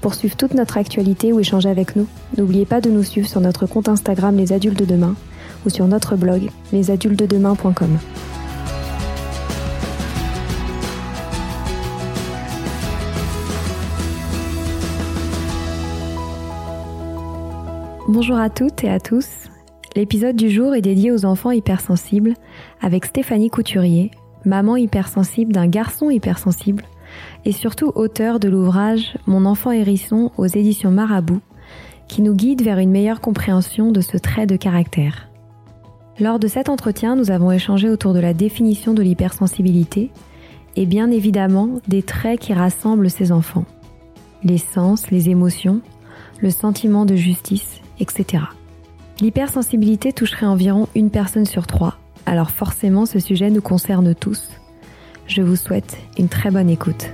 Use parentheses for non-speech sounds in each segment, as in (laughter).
Pour suivre toute notre actualité ou échanger avec nous, n'oubliez pas de nous suivre sur notre compte Instagram Les Adultes de Demain ou sur notre blog lesadultesdedemain.com. Bonjour à toutes et à tous. L'épisode du jour est dédié aux enfants hypersensibles avec Stéphanie Couturier, maman hypersensible d'un garçon hypersensible et surtout auteur de l'ouvrage Mon enfant hérisson aux éditions Marabout, qui nous guide vers une meilleure compréhension de ce trait de caractère. Lors de cet entretien, nous avons échangé autour de la définition de l'hypersensibilité et bien évidemment des traits qui rassemblent ces enfants. Les sens, les émotions, le sentiment de justice, etc. L'hypersensibilité toucherait environ une personne sur trois, alors forcément ce sujet nous concerne tous. Je vous souhaite une très bonne écoute.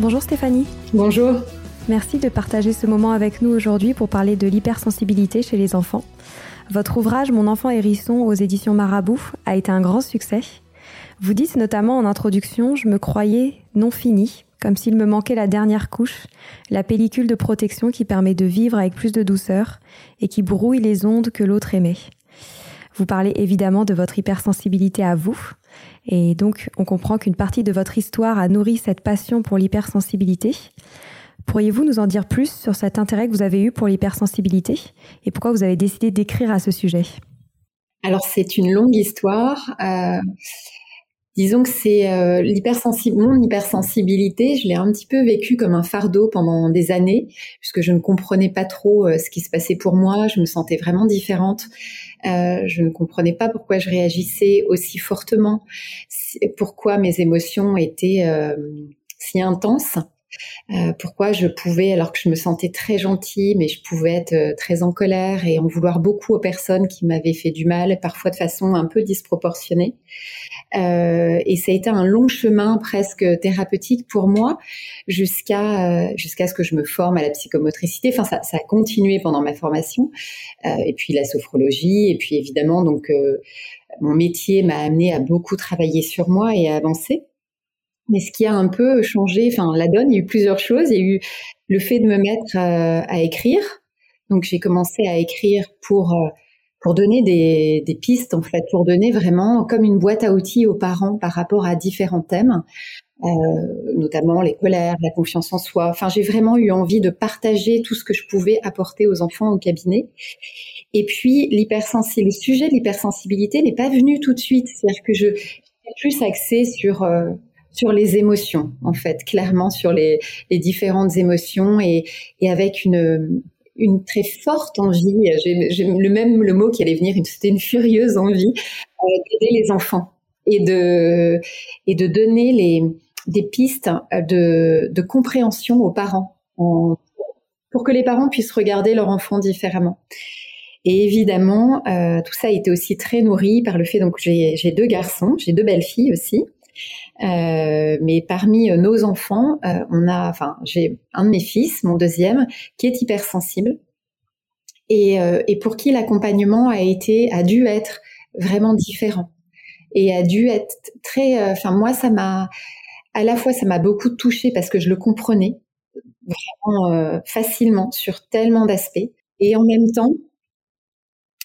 Bonjour Stéphanie. Bonjour. Merci de partager ce moment avec nous aujourd'hui pour parler de l'hypersensibilité chez les enfants. Votre ouvrage Mon enfant hérisson aux éditions Marabout a été un grand succès. Vous dites notamment en introduction Je me croyais non fini, comme s'il me manquait la dernière couche, la pellicule de protection qui permet de vivre avec plus de douceur et qui brouille les ondes que l'autre aimait. Vous parlez évidemment de votre hypersensibilité à vous. Et donc, on comprend qu'une partie de votre histoire a nourri cette passion pour l'hypersensibilité. Pourriez-vous nous en dire plus sur cet intérêt que vous avez eu pour l'hypersensibilité et pourquoi vous avez décidé d'écrire à ce sujet? Alors, c'est une longue histoire. Euh, disons que c'est euh, mon hypersensibilité, je l'ai un petit peu vécu comme un fardeau pendant des années, puisque je ne comprenais pas trop euh, ce qui se passait pour moi, je me sentais vraiment différente. Euh, je ne comprenais pas pourquoi je réagissais aussi fortement, pourquoi mes émotions étaient euh, si intenses. Euh, pourquoi je pouvais, alors que je me sentais très gentille, mais je pouvais être euh, très en colère et en vouloir beaucoup aux personnes qui m'avaient fait du mal, parfois de façon un peu disproportionnée. Euh, et ça a été un long chemin presque thérapeutique pour moi jusqu'à euh, jusqu'à ce que je me forme à la psychomotricité. Enfin, ça, ça a continué pendant ma formation. et puis la sophrologie, et puis évidemment donc mon métier m'a amené à beaucoup travailler sur moi et à avancer. Mais ce qui a un peu changé, enfin la donne, il y a eu plusieurs choses. Il y a eu le fait de me mettre euh, à écrire. Donc j'ai commencé à écrire pour euh, pour donner des, pistes en fait, pour donner vraiment comme une boîte à outils aux parents par rapport à différents thèmes. notamment les colères, la confiance en soi. Enfin, j'ai vraiment eu envie de partager tout ce que je pouvais apporter aux enfants au cabinet. Et puis l'hypersensibilité, le sujet de l'hypersensibilité n'est pas venu tout de suite. C'est-à-dire que je plus axée sur sur les émotions, en fait, clairement sur les, les différentes émotions et, et avec une une très forte envie. J'ai le même le mot qui allait venir. C'était une furieuse envie d'aider les enfants et de et de donner les des pistes de, de compréhension aux parents pour que les parents puissent regarder leur enfant différemment. Et évidemment, euh, tout ça a été aussi très nourri par le fait donc j'ai deux garçons, j'ai deux belles filles aussi. Euh, mais parmi euh, nos enfants, euh, on a, enfin, j'ai un de mes fils, mon deuxième, qui est hypersensible. Et, et pour qui l'accompagnement a été, a dû être vraiment différent. Et a dû être très, enfin moi ça m'a, à la fois ça m'a beaucoup touchée parce que je le comprenais vraiment facilement sur tellement d'aspects. Et en même temps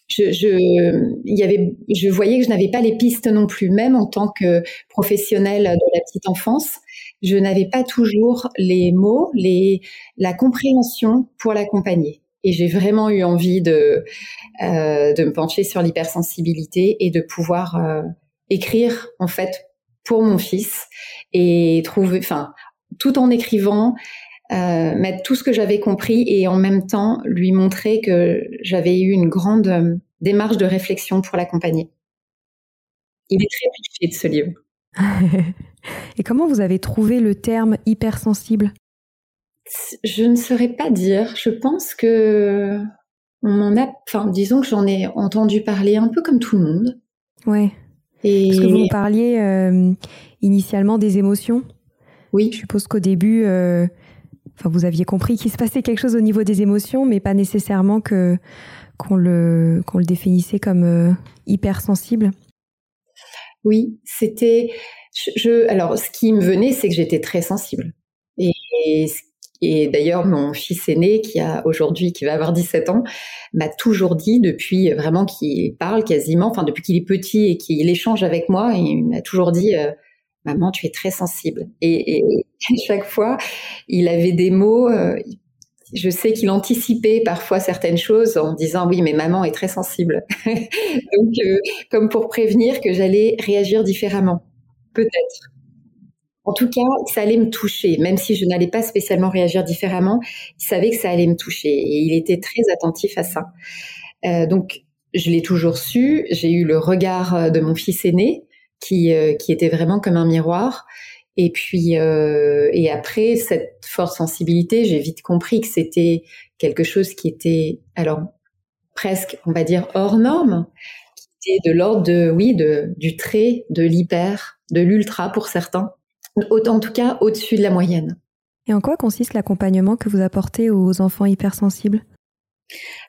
je, je, y avait, je voyais que je n'avais pas les pistes non plus, même en tant que professionnelle de la petite enfance, je n'avais pas toujours les mots, les, la compréhension pour l'accompagner. Et j'ai vraiment eu envie de, euh, de me pencher sur l'hypersensibilité et de pouvoir euh, écrire en fait pour mon fils et trouver, enfin, tout en écrivant, euh, mettre tout ce que j'avais compris et en même temps lui montrer que j'avais eu une grande euh, démarche de réflexion pour l'accompagner. Il est très riche de ce livre. (laughs) et comment vous avez trouvé le terme hypersensible? Je ne saurais pas dire. Je pense que on en a, enfin, disons que j'en ai entendu parler un peu comme tout le monde. Ouais. Et... Parce que vous parliez euh, initialement des émotions. Oui. Je suppose qu'au début, euh, enfin, vous aviez compris qu'il se passait quelque chose au niveau des émotions, mais pas nécessairement qu'on le qu'on le définissait comme euh, hypersensible. Oui, c'était je, alors ce qui me venait, c'est que j'étais très sensible. Et, et, d'ailleurs, mon fils aîné, qui a aujourd'hui, qui va avoir 17 ans, m'a toujours dit depuis vraiment qu'il parle quasiment, enfin depuis qu'il est petit et qu'il échange avec moi, il m'a toujours dit euh, maman, tu es très sensible. Et, et, (laughs) chaque fois, il avait des mots. Euh, je sais qu'il anticipait parfois certaines choses en disant oui, mais maman est très sensible. (laughs) Donc, euh, comme pour prévenir que j'allais réagir différemment, peut-être. En tout cas, ça allait me toucher, même si je n'allais pas spécialement réagir différemment. Il savait que ça allait me toucher et il était très attentif à ça. Euh, donc, je l'ai toujours su. J'ai eu le regard de mon fils aîné qui, euh, qui était vraiment comme un miroir. Et puis, euh, et après cette forte sensibilité, j'ai vite compris que c'était quelque chose qui était, alors presque, on va dire hors norme, qui était de l'ordre de, oui, de du trait, de l'hyper, de l'ultra pour certains, en tout cas au-dessus de la moyenne. Et en quoi consiste l'accompagnement que vous apportez aux enfants hypersensibles?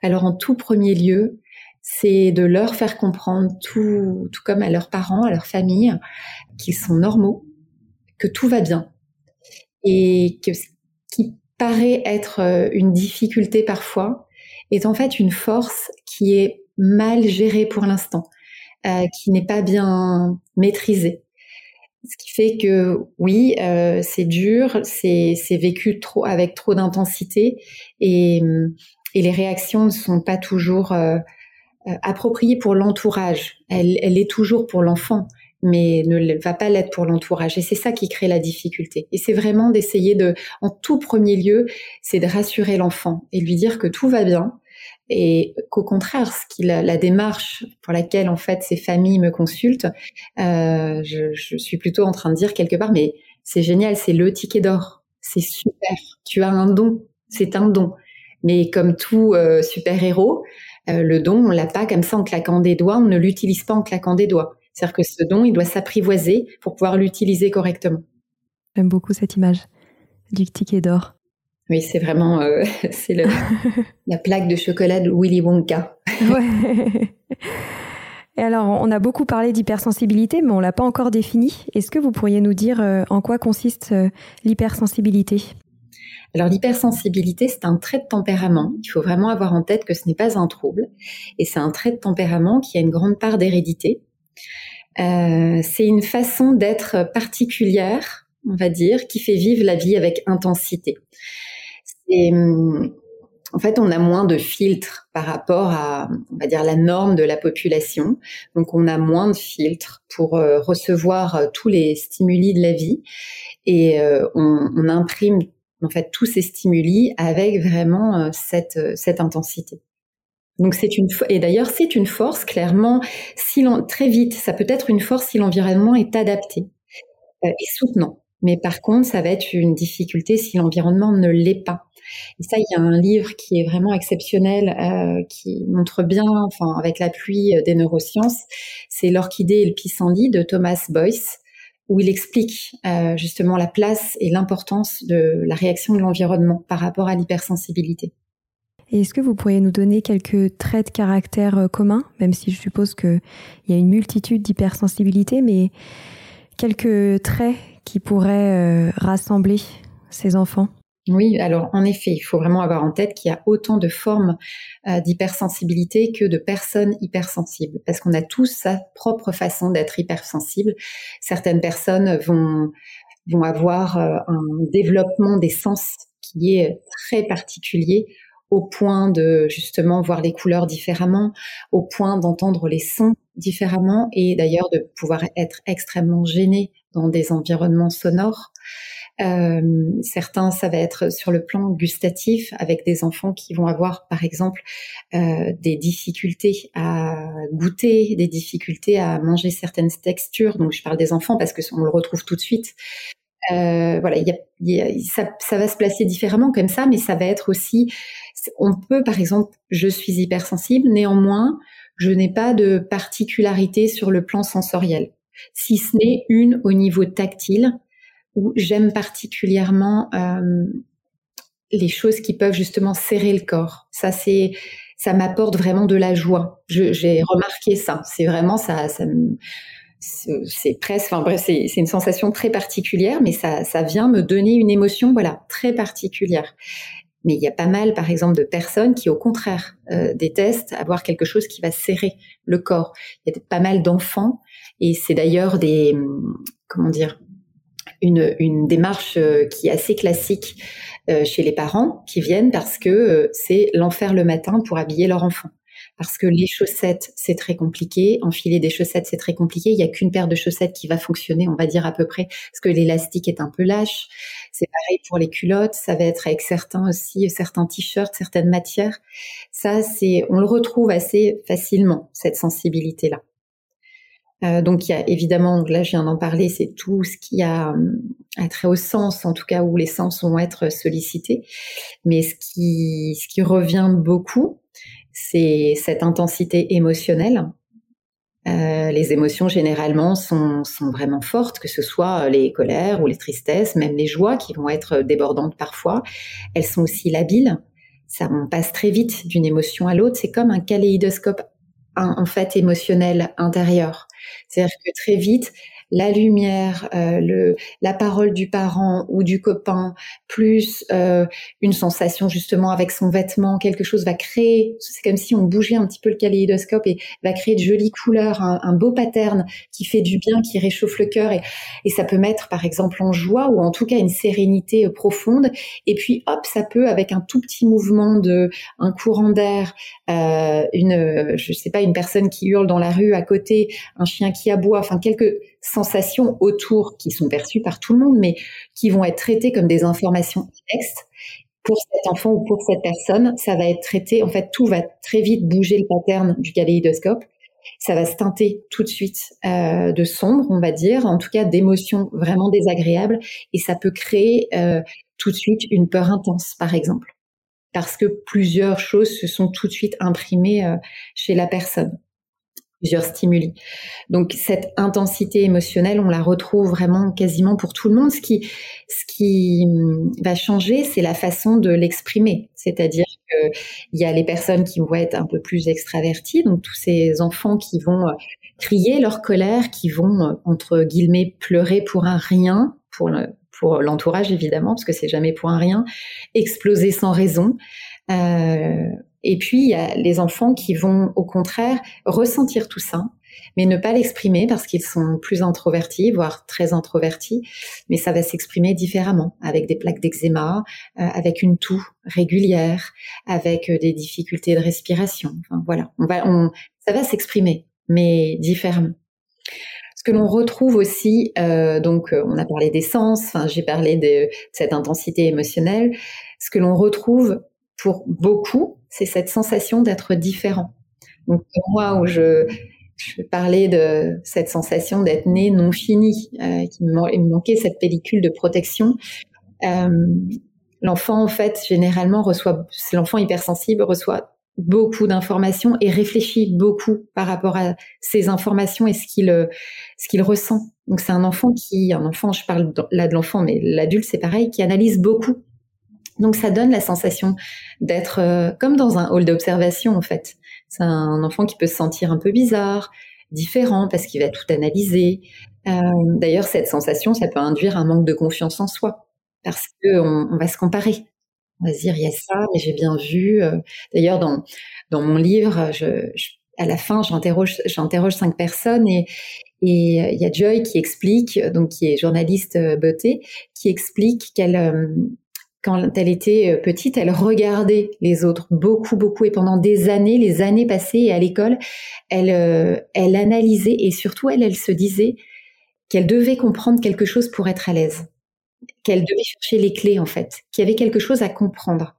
Alors en tout premier lieu, c'est de leur faire comprendre tout, tout comme à leurs parents, à leur famille, qu'ils sont normaux, que tout va bien et que ce qui paraît être euh, une difficulté parfois est en fait une force qui est mal gérée pour l'instant, euh, qui n'est pas bien maîtrisée. Ce qui fait que oui, euh, c'est dur, c'est vécu trop avec trop d'intensité et, et les réactions ne sont pas toujours appropriée pour l'entourage. Elle, est toujours pour l'enfant, mais ne va pas l'être pour l'entourage. Et c'est ça qui crée la difficulté. Et c'est vraiment d'essayer de, en tout premier lieu, c'est de rassurer l'enfant et lui dire que tout va bien et qu'au contraire, ce qu'il la démarche pour laquelle en fait ces familles me consultent, euh, je, suis plutôt en train de dire quelque part, mais c'est génial, c'est le ticket d'or, c'est super, tu as un don, c'est un don. Mais comme tout euh, super héros, euh, le don, on l'a pas comme ça en claquant des doigts, on ne l'utilise pas en claquant des doigts. C'est-à-dire que ce don, il doit s'apprivoiser pour pouvoir l'utiliser correctement. J'aime beaucoup cette image du ticket d'or. Oui, c'est vraiment euh, (laughs) c'est (laughs) la plaque de chocolat de Willy Wonka. ouais. Et alors, on a beaucoup parlé d'hypersensibilité, mais on l'a pas encore défini. Est-ce que vous pourriez nous dire euh, en quoi consiste l'hypersensibilité? Alors l'hypersensibilité, c'est un trait de tempérament. Il faut vraiment avoir en tête que ce n'est pas un trouble. Et c'est un trait de tempérament qui a une grande part d'hérédité. Euh, c'est une façon d'être particulière on va dire, qui fait vivre la vie avec intensité. Et, hum, en fait, on a moins de filtres par rapport à, on va dire, la norme de la population. Donc, on a moins de filtres pour euh, recevoir euh, tous les stimuli de la vie et euh, on, on, imprime en fait tous ces stimuli avec vraiment cette cette intensité. Donc c'est une et d'ailleurs c'est une force clairement si très vite ça peut être une force si l'environnement est adapté et soutenant. Mais par contre ça va être une difficulté si l'environnement ne l'est pas. Et ça, il y a un livre qui est vraiment exceptionnel, euh, qui montre bien, enfin, avec l'appui euh, des neurosciences, c'est L'orchidée et le pissenlit de Thomas Boyce, où il explique euh, justement la place et l'importance de la réaction de l'environnement par rapport à l'hypersensibilité. Est-ce que vous pourriez nous donner quelques traits de caractère communs, même si je suppose qu'il y a une multitude d'hypersensibilités, mais quelques traits qui pourraient rassembler ces enfants? Oui, alors en effet, il faut vraiment avoir en tête qu'il y a autant de formes euh, d'hypersensibilité que de personnes hypersensibles, parce qu'on a tous sa propre façon d'être hypersensible. Certaines personnes vont avoir euh, un développement des sens qui est très particulier au point de justement voir les couleurs différemment, au point d'entendre les sons différemment et d'ailleurs de pouvoir être extrêmement gêné dans des environnements sonores. Euh, certains, ça va être sur le plan gustatif, avec des enfants qui vont avoir, par exemple, euh, des difficultés à goûter, des difficultés à manger certaines textures. Donc, je parle des enfants parce que on le retrouve tout de suite. Euh, voilà, ça, ça, va se placer différemment comme ça, mais ça va être aussi, on peut, par exemple, je suis hypersensible, néanmoins, je n'ai pas de particularité sur le plan sensoriel, si ce n'est une au niveau tactile où j'aime particulièrement euh, les choses qui peuvent justement serrer le corps. Ça, c'est, ça m'apporte vraiment de la joie. j'ai remarqué ça. C'est vraiment ça. c'est presque, enfin bref, c'est une sensation très particulière, mais ça, ça vient me donner une émotion, voilà, très particulière. Mais il y a pas mal, par exemple, de personnes qui, au contraire, euh, détestent avoir quelque chose qui va serrer le corps. Il y a pas mal d'enfants, et c'est d'ailleurs des, comment dire, une, une démarche euh, qui est assez classique euh, chez les parents qui viennent parce que euh, c'est l'enfer le matin pour habiller leur enfant. Parce que les chaussettes, c'est très compliqué. Enfiler des chaussettes, c'est très compliqué. Il n'y a qu'une paire de chaussettes qui va fonctionner, on va dire à peu près, parce que l'élastique est un peu lâche. C'est pareil pour les culottes. Ça va être avec certains aussi, certains t-shirts, certaines matières. Ça, c'est, on le retrouve assez facilement, cette sensibilité-là. Euh, donc il y a évidemment, là je viens d'en parler, c'est tout ce qui a, a trait au sens, en tout cas où les sens vont être sollicités. Mais ce qui, ce qui revient beaucoup, c'est cette intensité émotionnelle. Euh, les émotions généralement sont, sont vraiment fortes, que ce soit les colères ou les tristesses, même les joies qui vont être débordantes parfois. Elles sont aussi labiles. Ça on passe très vite d'une émotion à l'autre. C'est comme un kaléidoscope en fait émotionnel intérieur. C'est-à-dire que très vite, la lumière, euh, le, la parole du parent ou du copain, plus euh, une sensation justement avec son vêtement, quelque chose va créer, c'est comme si on bougeait un petit peu le kaléidoscope et va créer de jolies couleurs, un, beau pattern qui fait du bien, qui réchauffe le cœur et, et, ça peut mettre par exemple en joie ou en tout cas une sérénité euh, profonde. Et puis hop, ça peut avec un tout petit mouvement de un courant d'air, euh, une, je sais pas, une personne qui hurle dans la rue à côté, un chien qui aboie, enfin quelques sensations autour qui sont perçues par tout le monde, mais qui vont être traitées comme des informations textes. Pour cet enfant ou pour cette personne, ça va être traité. En fait, tout va très vite bouger le pattern du kaléidoscope. Ça va se teinter tout de suite euh, de sombre, on va dire, en tout cas d'émotions vraiment désagréables, et ça peut créer euh, tout de suite une peur intense, par exemple, parce que plusieurs choses se sont tout de suite imprimées euh, chez la personne plusieurs stimuli. Donc cette intensité émotionnelle, on la retrouve vraiment quasiment pour tout le monde. Ce qui, ce qui hum, va changer, c'est la façon de l'exprimer. C'est-à-dire qu'il y a les personnes qui vont être un peu plus extraverties, donc tous ces enfants qui vont euh, crier leur colère, qui vont euh, entre guillemets pleurer pour un rien, pour le, pour l'entourage évidemment, parce que c'est jamais pour un rien, exploser sans raison. Euh, et puis, il y a les enfants qui vont, au contraire, ressentir tout ça, mais ne pas l'exprimer parce qu'ils sont plus introvertis, voire très introvertis, mais ça va s'exprimer différemment, avec des plaques d'eczéma, euh, avec une toux régulière, avec euh, des difficultés de respiration. Voilà, ça va s'exprimer, mais différemment. Ce que l'on retrouve aussi, euh, donc on a parlé des sens, j'ai parlé de cette intensité émotionnelle. Ce que l'on retrouve pour beaucoup, c'est cette sensation d'être différent. Donc pour moi, où je, je parlais de cette sensation d'être né non fini, euh, qui me, manquait cette pellicule de protection. Euh, l'enfant, en fait, généralement reçoit, l'enfant hypersensible reçoit beaucoup d'informations et réfléchit beaucoup par rapport à ces informations et ce qu'il ce qu'il ressent. Donc c'est un enfant qui, un enfant, je parle là de l'enfant, mais l'adulte c'est pareil, qui analyse beaucoup. Donc ça donne la sensation d'être euh, comme dans un hall d'observation en fait. C'est un enfant qui peut se sentir un peu bizarre, différent parce qu'il va tout analyser. Euh, D'ailleurs, cette sensation, ça peut induire un manque de confiance en soi parce que on, va se comparer. On va se dire il y a ça, mais j'ai bien vu. Euh. D'ailleurs, dans dans mon livre, à la fin, j'interroge cinq personnes et et il y a Joy qui explique, donc qui est journaliste beauté, qui explique qu'elle quand elle était euh, petite, elle regardait les autres beaucoup, beaucoup, et pendant des années, les années passées à l'école, elle, euh, elle analysait et surtout, elle, elle se disait qu'elle devait comprendre quelque chose pour être à l'aise, qu'elle devait chercher les clés en fait, qu'il y avait quelque chose à comprendre,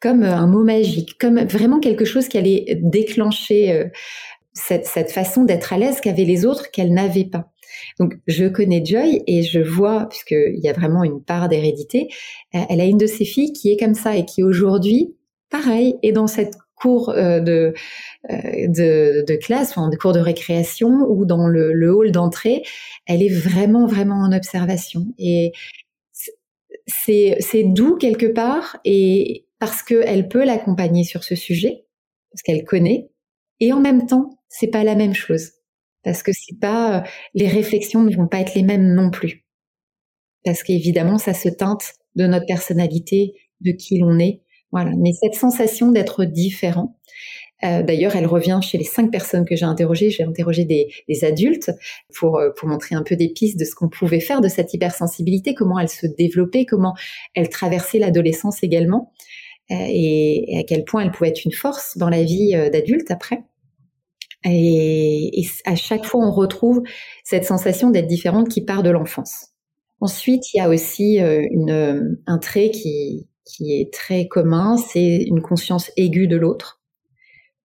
comme euh, un mot magique, comme vraiment quelque chose qui allait déclencher cette façon d'être à l'aise qu'avaient les autres qu'elle n'avait pas. Donc, je connais Joy et je vois, puisqu'il y a vraiment une part d'hérédité, euh, elle a une de ses filles qui est comme ça et qui aujourd'hui, pareil, est dans cette cour euh, de, euh, de, classe, enfin, de cours de récréation ou dans le, le hall d'entrée, elle est vraiment, vraiment en observation. Et c'est, c'est doux quelque part et parce qu'elle peut l'accompagner sur ce sujet, parce qu'elle connaît, et en même temps, c'est pas la même chose parce que c'est pas euh, les réflexions ne vont pas être les mêmes non plus. Parce qu'évidemment, ça se teinte de notre personnalité, de qui l'on est. Voilà. Mais cette sensation d'être différent, euh, D'ailleurs, elle revient chez les cinq personnes que j'ai interrogées. J'ai interrogé des, adultes pour, euh, pour montrer un peu des pistes de ce qu'on pouvait faire de cette hypersensibilité, comment elle se développait, comment elle traversait l'adolescence également, et, à quel point elle pouvait être une force dans la vie d'adulte après. Et, à chaque fois, on retrouve cette sensation d'être différente qui part de l'enfance. Ensuite, il y a aussi euh, une, un trait qui, qui est très commun, c'est une conscience aiguë de l'autre,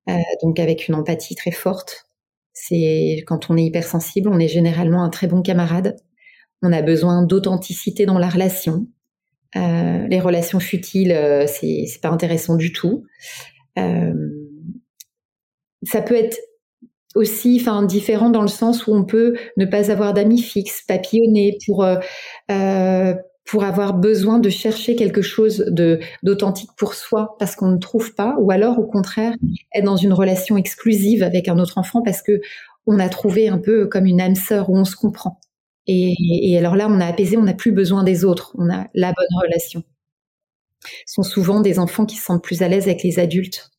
euh, donc avec une empathie très forte. C'est quand on est hypersensible, on est généralement un très bon camarade. On a besoin d'authenticité dans la relation. Euh, les relations futiles, euh, c'est pas intéressant du tout. Euh, ça peut être aussi enfin différent dans le sens où on peut ne pas avoir d'amis fixes, papillonner pour euh, euh, pour avoir besoin de chercher quelque chose de d'authentique pour soi parce qu'on ne trouve pas ou alors au contraire être dans une relation exclusive avec un autre enfant parce que on a trouvé un peu comme une âme sœur où on se comprend. Et, et alors là, on a apaisé, on n'a plus besoin des autres, on a la bonne relation. Ce sont souvent des enfants qui se sentent plus à l'aise avec les adultes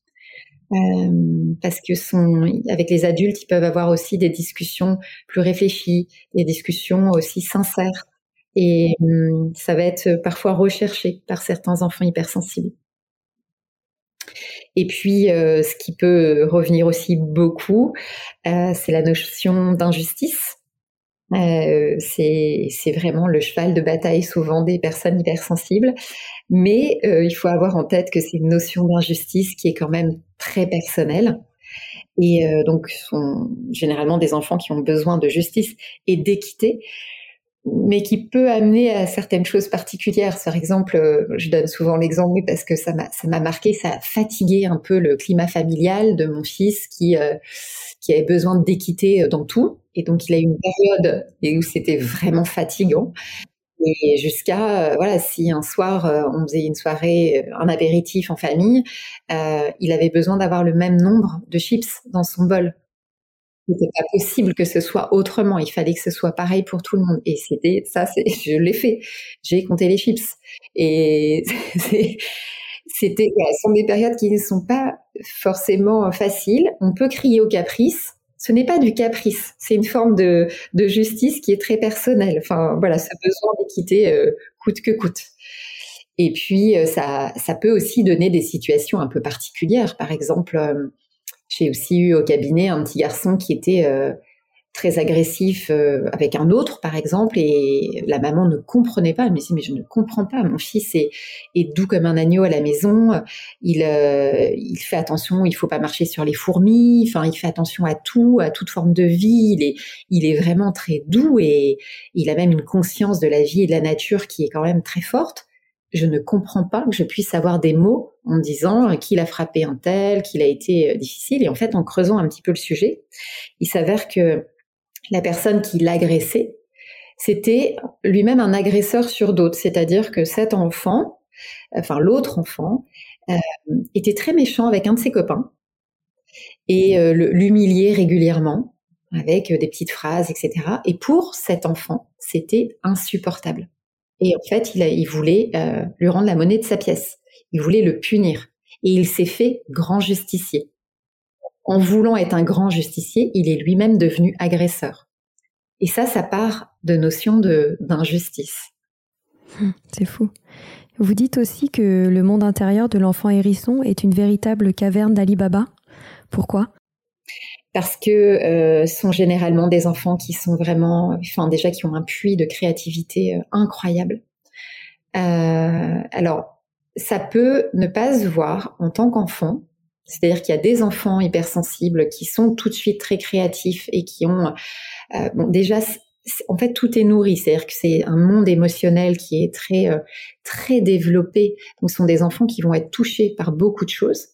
euh, parce que sont, avec les adultes, ils peuvent avoir aussi des discussions plus réfléchies, des discussions aussi sincères. Et hum, ça va être parfois recherché par certains enfants hypersensibles. Et puis, euh, ce qui peut revenir aussi beaucoup, euh, c'est la notion d'injustice. Euh, c'est vraiment le cheval de bataille souvent des personnes hypersensibles. Mais euh, il faut avoir en tête que c'est une notion d'injustice qui est quand même très personnelle. Et euh, donc, sont généralement des enfants qui ont besoin de justice et d'équité, mais qui peut amener à certaines choses particulières. Par exemple, euh, je donne souvent l'exemple parce que ça m'a marqué, ça a fatigué un peu le climat familial de mon fils qui euh, qui avait besoin d'équité dans tout, et donc il a eu une période où c'était vraiment fatigant. Et jusqu'à, euh, voilà, si un soir euh, on faisait une soirée, euh, un apéritif en famille, il avait besoin d'avoir le même nombre de chips dans son bol. C'était pas possible que ce soit autrement. Il fallait que ce soit pareil pour tout le monde. Et c'était ça, c'est, (laughs) je l'ai fait. J'ai compté les chips. Et (laughs) c'était, ce sont des périodes qui ne sont pas forcément faciles. On peut crier au caprice, ce n'est pas du caprice, c'est une forme de, justice qui est très personnelle. Enfin, voilà, ce besoin d'équité euh, coûte que coûte. Et puis, euh, ça, ça peut aussi donner des situations un peu particulières. Par exemple, euh, j'ai aussi eu au cabinet un petit garçon qui était très agressif euh, avec un autre, par exemple, et la maman ne comprenait pas. Elle me dit, mais je ne comprends pas. Mon fils est, doux comme un agneau à la maison. Il, euh, il fait attention, il faut pas marcher sur les fourmis. Enfin, il fait attention à tout, à toute forme de vie. Il est, il est vraiment très doux et il a même une conscience de la vie et de la nature qui est quand même très forte. Je ne comprends pas que je puisse avoir des mots en disant qu'il a frappé un tel, qu'il a été difficile. Et en fait, en creusant un petit peu le sujet, il s'avère que la personne qui l'agressait, c'était lui-même un agresseur sur d'autres. C'est-à-dire que cet enfant, enfin l'autre enfant, euh, était très méchant avec un de ses copains et euh, l'humiliait régulièrement avec des petites phrases, etc. Et pour cet enfant, c'était insupportable. Et en fait, il, voulait euh, lui rendre la monnaie de sa pièce. Il voulait le punir. Et il s'est fait grand justicier en voulant être un grand justicier, il est lui-même devenu agresseur. Et ça, ça part de notions d'injustice. C'est fou. Vous dites aussi que le monde intérieur de l'enfant hérisson est une véritable caverne d'Ali Baba. Pourquoi? Parce que euh, sont généralement des enfants qui sont vraiment, enfin déjà qui ont un puits de créativité euh, incroyable. Euh, alors, ça peut ne pas se voir en tant qu'enfant, c'est-à-dire qu'il y a des enfants hypersensibles qui sont tout de suite très créatifs et qui ont, euh, bon, déjà, en fait, tout est nourri. C'est-à-dire que c'est un monde émotionnel qui est très, euh, très développé. Donc, ce sont des enfants qui vont être touchés par beaucoup de choses.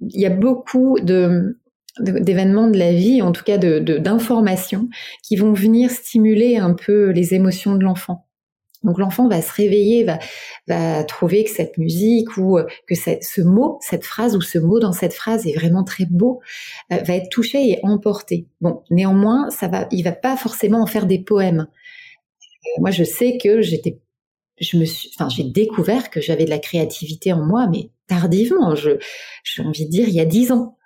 Il y a beaucoup de, d'événements de la vie, en tout cas d'informations, qui vont venir stimuler un peu les émotions de l'enfant. Donc l'enfant va se réveiller, va, va trouver que cette musique ou euh, que ce mot, cette phrase ou ce mot dans cette phrase est vraiment très beau, euh, va être touché et emporté. Bon, néanmoins, ça va, il va pas forcément en faire des poèmes. Euh, moi, je sais que j'étais, je me suis, enfin, j'ai découvert que j'avais de la créativité en moi, mais tardivement. Je, j'ai envie de dire, il y a dix ans.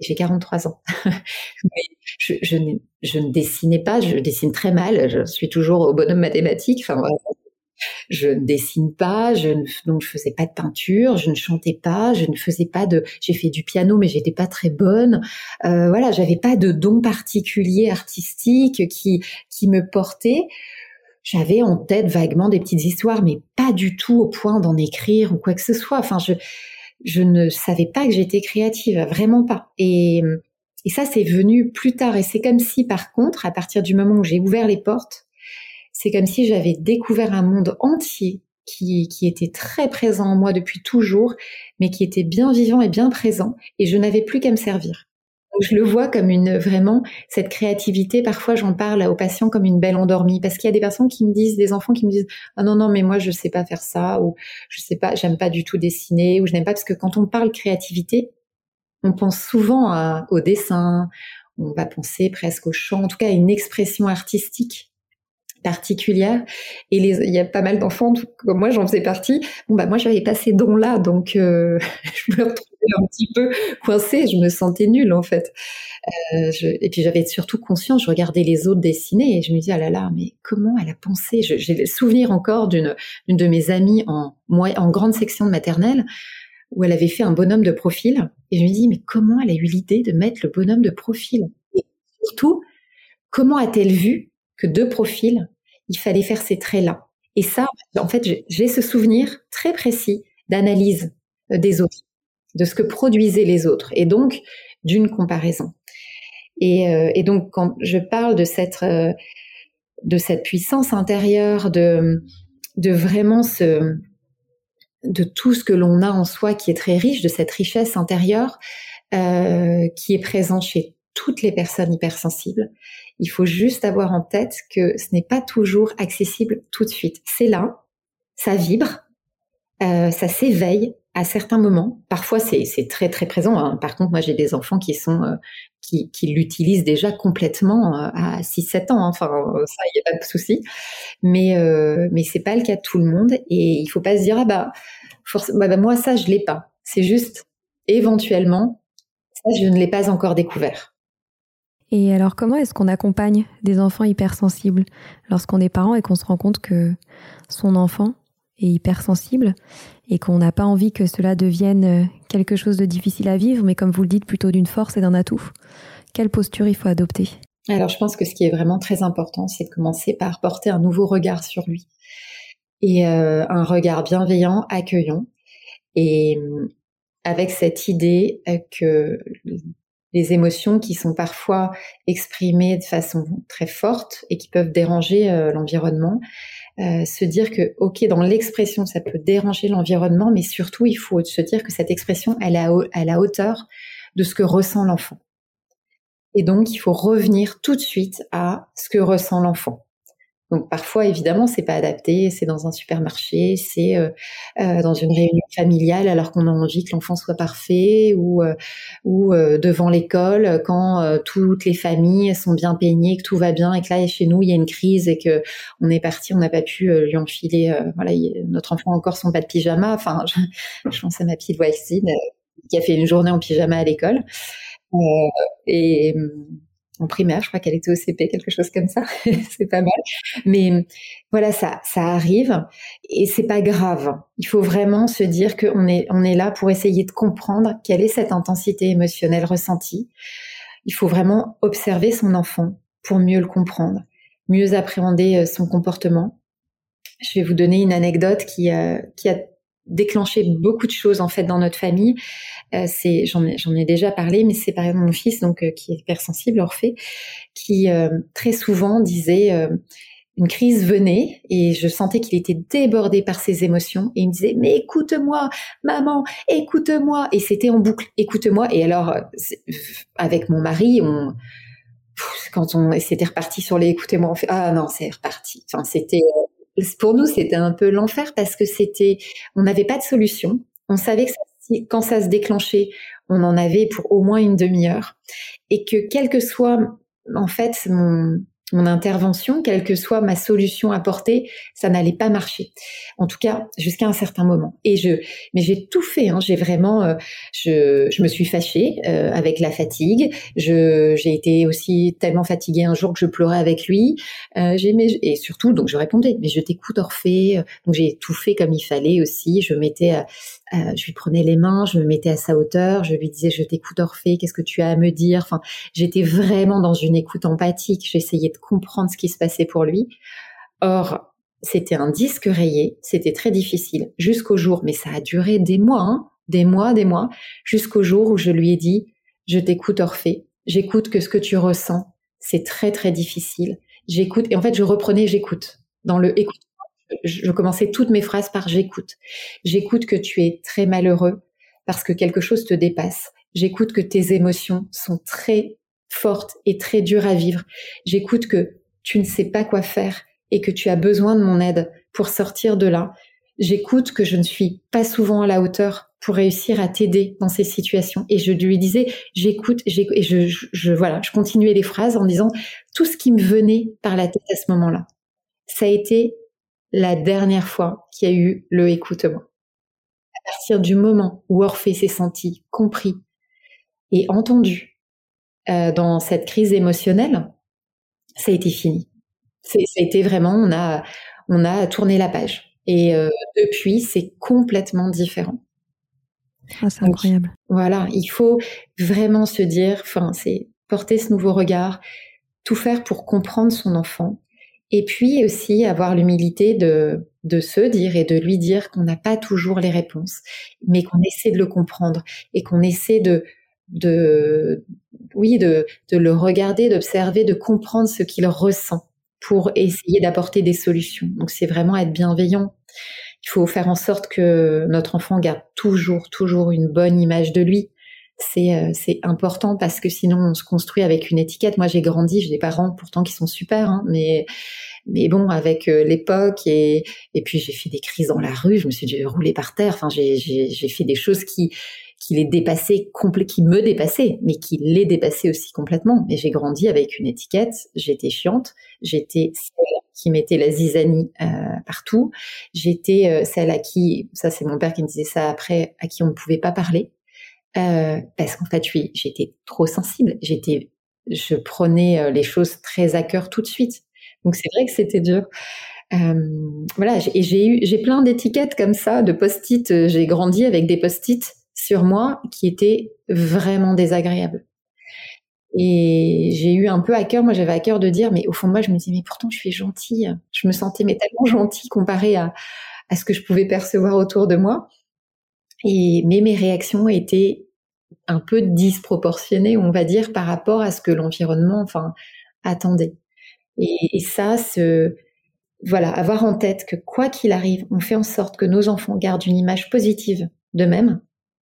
J'ai 43 ans. (laughs) je, ne dessinais pas, je dessine très mal, je suis toujours au bonhomme mathématique. Enfin, je ne dessine pas, je ne, donc je faisais pas de peinture, je ne chantais pas, je ne faisais pas de, j'ai fait du piano mais j'étais pas très bonne. Euh, voilà, j'avais pas de don particulier artistique qui qui me portait. J'avais en tête vaguement des petites histoires, mais pas du tout au point d'en écrire ou quoi que ce soit. Enfin, je je ne savais pas que j'étais créative, vraiment pas. Et ça, c'est venu plus tard. Et c'est comme si, par contre, à partir du moment où j'ai ouvert les portes, c'est comme si j'avais découvert un monde entier qui, qui, était très présent en moi depuis toujours, mais qui était bien vivant et bien présent, et je n'avais plus qu'à me servir. Je le vois comme une vraiment cette créativité. Parfois, j'en parle aux patients comme une belle endormie, parce qu'il y a des personnes qui me disent, des enfants qui me disent, ah non non, mais moi je sais pas faire ça, ou je sais pas, j'aime pas du tout dessiner, ou je n'aime pas parce que quand on parle créativité, on pense souvent au dessin, on va penser presque au chant, en tout cas à une expression artistique particulière. Et il y a pas mal d'enfants, comme moi j'en faisais partie. Bon bah moi j'avais pas ces dons-là, donc euh, (laughs) je me retrouvais un petit peu coincée. Je me sentais nulle en fait. Euh, et puis j'avais surtout conscience. Je regardais les autres dessiner et je me disais ah là là, mais comment elle a pensé? J'ai le souvenir encore d'une d'une de mes amies en en grande section de maternelle où elle avait fait un bonhomme de profil. Et je me dis, mais comment elle a eu l'idée de mettre le bonhomme de profil? Et surtout, comment a-t-elle vu que deux profils, il fallait faire ces traits-là Et ça, en fait, j'ai ce souvenir très précis d'analyse euh, des autres, de ce que produisaient les autres, et donc d'une comparaison. Et, euh, donc, quand je parle de cette, euh, puissance intérieure, de, vraiment de tout ce que l'on a en soi qui est très riche, de cette richesse intérieure qui est présente chez toutes les personnes hypersensibles. Il faut juste avoir en tête que ce n'est pas toujours accessible tout de suite. C'est là, ça vibre, euh, ça s'éveille à certains moments. Parfois, c'est très très présent. Hein. Par contre, moi, j'ai des enfants qui sont euh, qui, l'utilisent déjà complètement à 6-7 ans. Hein. Enfin, ça, il n'y a pas de souci. Mais euh, mais c'est pas le cas de tout le monde. Et il faut pas se dire ah bah, bah, bah moi ça je l'ai pas. C'est juste éventuellement ça je ne l'ai pas encore découvert. Et alors, comment est-ce qu'on accompagne des enfants hypersensibles lorsqu'on est parent et qu'on se rend compte que son enfant est hypersensible et qu'on n'a pas envie que cela devienne euh, quelque chose de difficile à vivre, mais comme vous le dites, plutôt d'une force et d'un atout? Quelle posture il faut adopter? Alors, je pense que ce qui est vraiment très important, c'est de commencer par porter un nouveau regard sur lui. Et euh, un regard bienveillant, accueillant, et euh, avec cette idée que les émotions qui sont parfois exprimées de façon très forte et qui peuvent déranger euh, l'environnement, euh, se dire que ok dans l'expression ça peut déranger l'environnement, mais surtout il faut se dire que cette expression elle est à la hauteur de ce que ressent l'enfant. Et donc il faut revenir tout de suite à ce que ressent l'enfant. Donc parfois, évidemment, c'est pas adapté. C'est dans un supermarché, c'est euh, euh, dans une réunion familiale, alors qu'on a envie que l'enfant soit parfait, ou euh, ou devant l'école quand toutes les familles sont bien peignées, que tout va bien, et que là chez nous il y a une crise et que on est parti, on n'a pas pu lui enfiler. voilà, notre enfant encore son pas de pyjama. Enfin, (laughs) je, je pense à ma petite voisine qui a fait une journée en pyjama à l'école. et en primaire, je crois qu'elle était au CP, quelque chose comme ça. (laughs) c'est pas mal. Mais voilà, ça, ça arrive et c'est pas grave. Il faut vraiment se dire qu'on est, on est là pour essayer de comprendre quelle est cette intensité émotionnelle ressentie. Il faut vraiment observer son enfant pour mieux le comprendre, mieux appréhender euh, son comportement. Je vais vous donner une anecdote qui, euh, qui a déclenché beaucoup de choses en fait dans notre famille. Euh, c'est j'en ai, j'en ai déjà parlé, mais c'est par exemple mon fils donc euh, qui est hypersensible, Orphée, qui euh, très souvent disait une crise venait et je sentais qu'il était débordé par ses émotions et il me disait mais écoute-moi maman écoute-moi et c'était en boucle écoute-moi et alors avec mon mari on quand on c'était reparti sur les écoutez-moi on fait ah non c'est reparti enfin c'était pour nous, c'était un peu l'enfer parce que c'était, on n'avait pas de solution. On savait que quand ça se déclenchait, on en avait pour au moins une demi-heure et que quel que soit en fait mon, mon intervention, quelle que soit ma solution apportée, ça n'allait pas marcher. En tout cas, jusqu'à un certain moment. Et je, mais j'ai tout fait. Hein. J'ai vraiment, euh, je, je me suis fâchée euh, avec la fatigue. Je, j'ai été aussi tellement fatiguée un jour que je pleurais avec lui. Euh, j'ai, et surtout, donc je répondais, mais je t'écoute Orphée. Donc j'ai tout fait comme il fallait aussi. Je mettais euh, je lui prenais les mains, je me mettais à sa hauteur, je lui disais je t'écoute Orphée, qu'est-ce que tu as à me dire? Enfin, j'étais vraiment dans une écoute empathique. J'essayais de comprendre ce qui se passait pour lui. Or, c'était un disque rayé, c'était très difficile jusqu'au jour, mais ça a duré des mois, hein, des mois, des mois, jusqu'au jour où je lui ai dit je t'écoute Orphée, j'écoute que ce que tu ressens, c'est très très difficile. J'écoute et en fait je reprenais j'écoute dans le écoute je commençais toutes mes phrases par j'écoute. J'écoute que tu es très malheureux parce que quelque chose te dépasse. J'écoute que tes émotions sont très fortes et très dures à vivre. J'écoute que tu ne sais pas quoi faire et que tu as besoin de mon aide pour sortir de là. J'écoute que je ne suis pas souvent à la hauteur pour réussir à t'aider dans ces situations. Et je lui disais, j'écoute, et je, voilà, je continuais les phrases en disant tout ce qui me venait par la tête à ce moment-là. Ça a été la dernière fois qu'il y a eu le écoute-moi. À partir du moment où Orphée s'est senti compris et entendu euh, dans cette crise émotionnelle, ça a été fini. Ça a été vraiment, on a, on a tourné la page. Et euh, depuis, c'est complètement différent. Ah, c'est incroyable. Voilà, il faut vraiment se dire, enfin, c'est porter ce nouveau regard, tout faire pour comprendre son enfant, et puis aussi avoir l'humilité de, de se dire et de lui dire qu'on n'a pas toujours les réponses, mais qu'on essaie de le comprendre et qu'on essaie de, de, oui, de, de le regarder, d'observer, de comprendre ce qu'il ressent pour essayer d'apporter des solutions. Donc c'est vraiment être bienveillant. Il faut faire en sorte que notre enfant garde toujours, toujours une bonne image de lui c'est euh, c'est important parce que sinon on se construit avec une étiquette. Moi j'ai grandi, j'ai des parents pourtant qui sont super, hein, mais mais bon avec euh, l'époque et et puis j'ai fait des crises dans la rue, je me suis roulé par terre. Enfin j'ai j'ai fait des choses qui qui les qui me dépassaient, mais qui les dépassaient aussi complètement. Et j'ai grandi avec une étiquette. J'étais chiante, j'étais celle qui mettait la zizanie euh, partout. J'étais celle à qui, ça c'est mon père qui me disait ça après, à qui on ne pouvait pas parler euh, parce qu'en fait, j'étais trop sensible. J'étais je prenais les choses très à cœur tout de suite. Donc c'est vrai que c'était dur. voilà, et j'ai eu, j'ai plein d'étiquettes comme ça, de post-it. J'ai grandi avec des post-it sur moi qui étaient vraiment désagréables. Et j'ai eu un peu à cœur, moi j'avais à cœur de dire, mais au fond moi je me disais, mais pourtant je suis gentille. Je me sentais mais tellement gentille comparée à, à ce que je pouvais percevoir autour de moi. Et, mais mes réactions étaient un peu disproportionnées, on va dire, par rapport à ce que l'environnement, enfin, attendait. Et, ça, ce, voilà, avoir en tête que quoi qu'il arrive, on fait en sorte que nos enfants gardent une image positive d'eux-mêmes.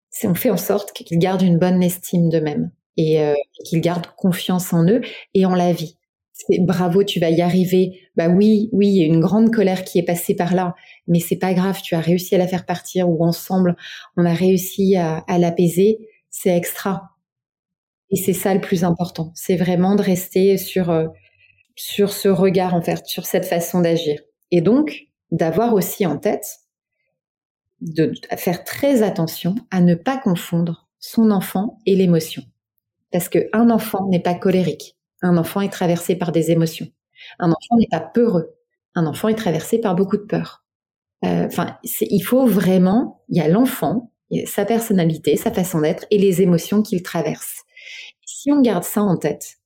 C'est on fait en sorte qu'ils gardent une bonne estime d'eux-mêmes et euh, qu'ils gardent confiance en eux et en la vie. C'est bravo, tu vas y arriver. Bah oui, oui, il y a une grande colère qui est passée par là, mais c'est pas grave, tu as réussi à la faire partir ou ensemble, on a réussi à, l'apaiser. C'est extra. Et c'est ça le plus important. C'est vraiment de rester sur euh, sur ce regard en fait, sur cette façon d'agir. Et donc d'avoir aussi en tête de faire très attention à ne pas confondre son enfant et l'émotion. Parce qu'un enfant n'est pas colérique. Un enfant est traversé par des émotions. Un enfant n'est pas peureux. Un enfant est traversé par beaucoup de peur. Euh, il faut vraiment, il y a l'enfant, sa personnalité, sa façon d'être et les émotions qu'il traverse. Si on garde ça en tête,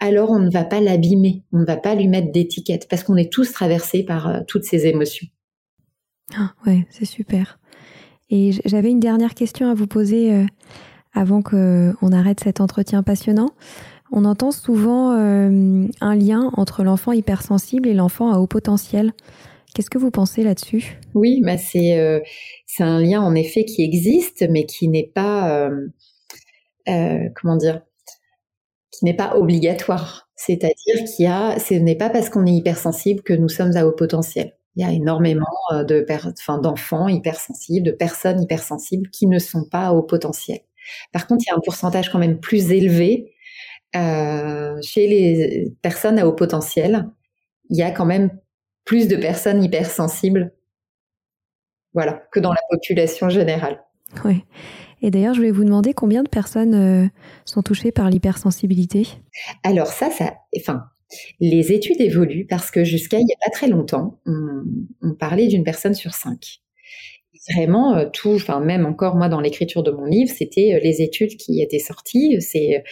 alors on ne va pas l'abîmer, on ne va pas lui mettre d'étiquette parce qu'on est tous traversés par euh, toutes ces émotions. Ah, ouais, c'est super. Et j'avais une dernière question à vous poser euh, avant qu'on arrête cet entretien passionnant. On entend souvent euh, un lien entre l'enfant hypersensible et l'enfant à haut potentiel. Qu'est-ce que vous pensez là-dessus? Oui, bah c'est euh, c'est un lien en effet qui existe, mais qui n'est pas euh, comment dire, qui n'est pas obligatoire. C'est-à-dire qu'il y a, ce n'est pas parce qu'on est hypersensible que nous sommes à haut potentiel. Il y a énormément de enfin, d'enfants hypersensibles, de personnes hypersensibles qui ne sont pas à haut potentiel. Par contre, il y a un pourcentage quand même plus élevé chez les personnes à haut potentiel. Il y a quand même plus de personnes hypersensibles, voilà, que dans la population générale. Oui. Et d'ailleurs, je voulais vous demander combien de personnes euh, sont touchées par l'hypersensibilité? Alors ça, ça, enfin, les études évoluent parce que jusqu'à il n'y a pas très longtemps, on, on parlait d'une personne sur cinq vraiment euh, tout, enfin même encore moi dans l'écriture de mon livre, c'était euh, les études qui étaient sorties, c'est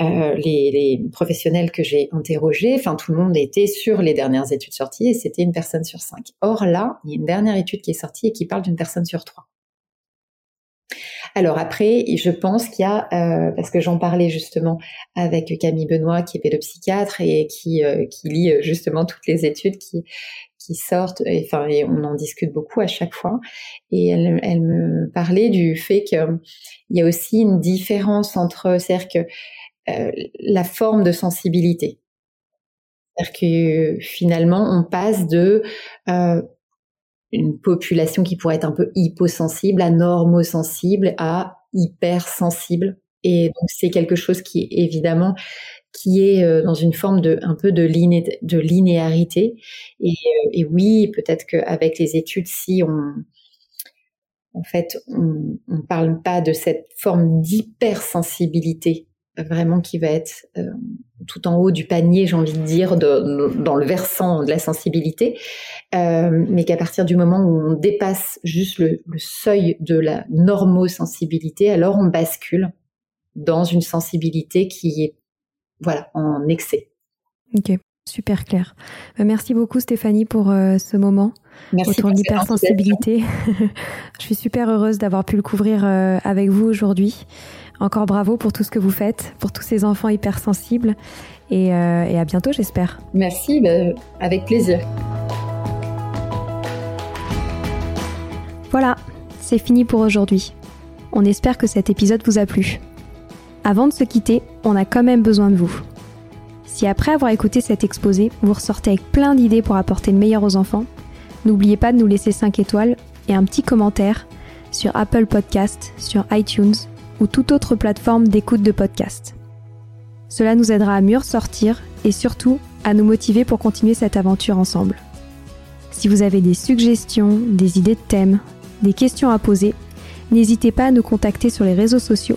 euh, les, professionnels que j'ai interrogés, enfin tout le monde était sur les dernières études sorties et c'était une personne sur cinq. Or là, il y a une dernière étude qui est sortie et qui parle d'une personne sur trois. Alors après, je pense qu'il y a, parce que j'en parlais justement avec Camille Benoît, qui est pédopsychiatre et qui lit justement toutes les études qui, qui sortent, et, enfin, et on en discute beaucoup à chaque fois. Et elle, me parlait du fait qu'il y a aussi une différence entre, c'est-à-dire que euh, la forme de sensibilité. C'est-à-dire que finalement, on passe de euh, une population qui pourrait être un peu hyposensible à normosensible à hypersensible. Et c'est quelque chose qui, évidemment, qui est euh, dans une forme de un peu de, liné, de linéarité. Et, euh, et oui, peut-être qu'avec les études, si on en fait on ne parle pas de cette forme d'hypersensibilité vraiment qui va être euh, tout en haut du panier, j'ai envie de dire, de, dans le versant de la sensibilité, euh, mais qu'à partir du moment où on dépasse juste le, le seuil de la normosensibilité, alors on bascule dans une sensibilité qui est voilà, en excès. Ok, super clair. Bah, merci beaucoup Stéphanie pour euh, ce moment Merci autour de l'hypersensibilité. (laughs) Je suis super heureuse d'avoir pu le couvrir euh, avec vous aujourd'hui. Encore bravo pour tout ce que vous faites, pour tous ces enfants hypersensibles et, euh, et à bientôt j'espère. Merci, bah, avec plaisir. Voilà, c'est fini pour aujourd'hui. On espère que cet épisode vous a plu. Avant de se quitter, on a quand même besoin de vous. Si après avoir écouté cet exposé, vous ressortez avec plein d'idées pour apporter le meilleur aux enfants, n'oubliez pas de nous laisser 5 étoiles et un petit commentaire sur Apple Podcast, sur iTunes ou toute autre plateforme d'écoute de podcast. Cela nous aidera à mieux ressortir et surtout à nous motiver pour continuer cette aventure ensemble. Si vous avez des suggestions, des idées de thèmes, des questions à poser, n'hésitez pas à nous contacter sur les réseaux sociaux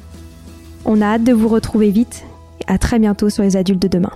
On a hâte de vous retrouver vite et à très bientôt sur les adultes de demain.